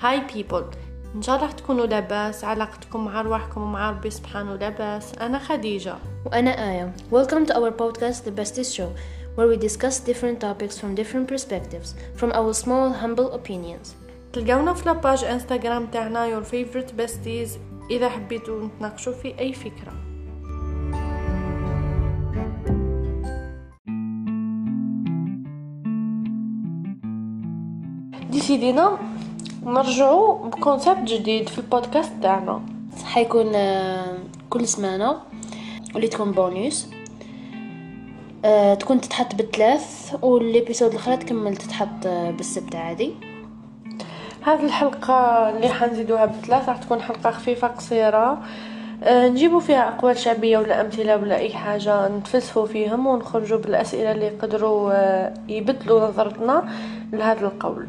Hi people إن شاء الله تكونوا لاباس علاقتكم مع أرواحكم ومع ربي سبحانه لاباس أنا خديجة وأنا آية. Welcome to our podcast The Bestest Show, where we discuss different topics from different perspectives, from our small, humble opinions. تلقونا في la page انستغرام تاعنا your favorite besties إذا حبيتوا نتناقشوا في أي فكرة ديسيدينا نرجعوا ب concept جديد في البودكاست تاعنا. حيكون آه، كل سمانة واللي تكون بونيوس آه، تكون تتحط بالثلاث وال épisodes الأخرى تكمل تتحط آه، بالسبت عادي. هذه الحلقة اللي حنزيدوها بثلاث راح تكون حلقة خفيفة قصيرة. نجيبوا فيها أقوال شعبية ولا أمثلة ولا أي حاجة نتفلسفوا فيهم ونخرجوا بالأسئلة اللي يقدروا يبدلوا نظرتنا لهذا القول.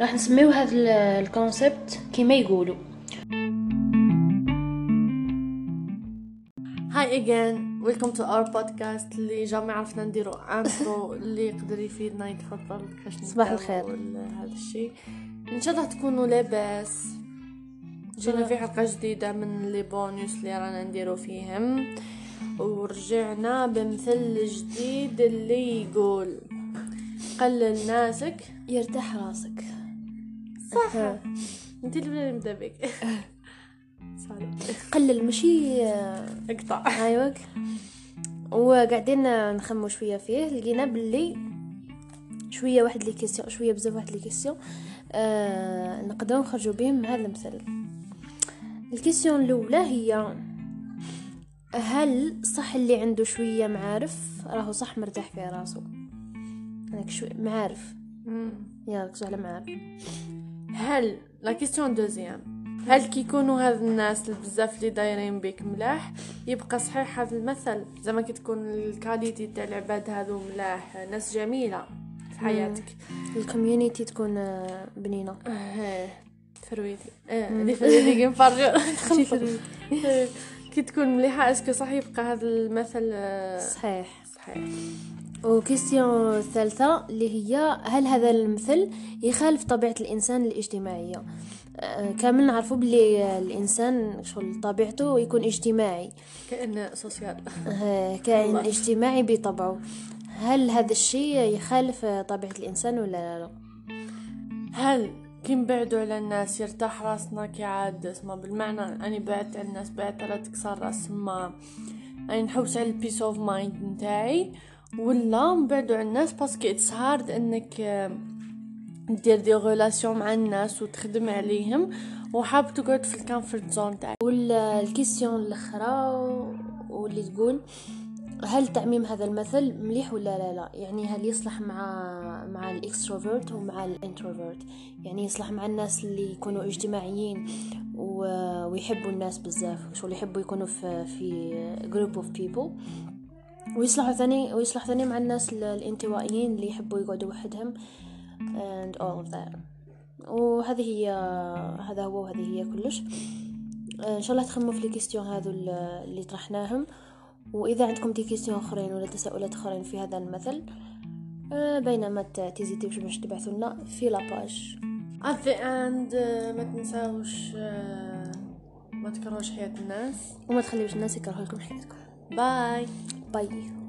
راح نسميو هذا ال- ال concept كيما يقولوا. Hi again welcome to our podcast اللي جامع عرفنا نديرو intro اللي يقدر يفيدنا يتفضل كاش صباح الخير. ال- هذا الشيء إن شاء الله تكونوا لاباس. جينا في حلقة جديدة من les bonus اللي رانا نديرو فيهم. ورجعنا بمثل جديد اللي يقول قلل ناسك يرتاح راسك. صح. انت اللي نبدا بك. Sorry قلل مشي آه، اقطع. أيوه. وقاعدين نخمو شوية فيه. لقينا باللي شوية واحد les questions شوية بزاف واحد les questions آه نقدروا نخرجوا بهم هذا المثل ال question الأولى هي هل صح اللي عنده شوية معارف؟ راهو صح مرتاح في راسو. هناك شوي معارف. يا ركزوا على معارف. هل la question deuxième. هل كيكونوا هاد الناس اللي بزاف اللي دايرين بك ملاح؟ يبقى صحيح هذا المثل. زعما كي تكون ال qualité تاع العباد هذو ملاح ناس جميلة في حياتك. ال community تكون آه، بنينة. آه فرويتي آه اللي فرويتي كي نفرجو. كي تكون مليحة est-ce que صح يبقى هذا المثل آه، صحيح. صحيح. و question الثالثة اللي هي هل هذا المثل يخالف طبيعة الإنسان الاجتماعية؟ آه، كامل نعرفوا بلي الإنسان شغل طبيعته يكون اجتماعي. social. آه، كائن الله. اجتماعي بطبعه. هل هذا الشيء يخالف طبيعة الإنسان ولا لا, لا؟ هل كي نبعدوا على الناس يرتاح راسنا كي عاد اسمع بالمعنى أني بعدت على الناس بعدت على تكسر راس ما أني نحوس على ال peace of mind نتاعي. ولا نبعدوا على الناس parce que it's hard إنك آه، دير des relations مع الناس وتخدم عليهم وحاب تقعد في ال comfort zone تاعك. وال question الأخرى واللي تقول هل تعميم هذا المثل مليح ولا لا؟ لا. يعني هل يصلح مع مع ال extrovert ومع ال introvert؟ يعني يصلح مع الناس اللي يكونوا اجتماعيين ويحبوا الناس بزاف شغل يحبوا يكونوا في في group of people ويصلحوا ثاني ويصلح ثاني مع الناس ال- الانطوائيين اللي يحبوا يقعدوا وحدهم. And all of that. وهذه هي هذا هو وهذه هي كلش. إن شاء الله تخموا في ال questions هذو ال- اللي طرحناهم. وإذا عندكم des questions أخرين ولا تساؤلات أخرين في هذا المثل بينما ما تيزيتيوش باش تبعثوا لنا في la page at the end آه، ما تنساوش آه، ما تكرهوش حياة الناس. وما تخليوش الناس يكرهوا لكم حياتكم. bye bye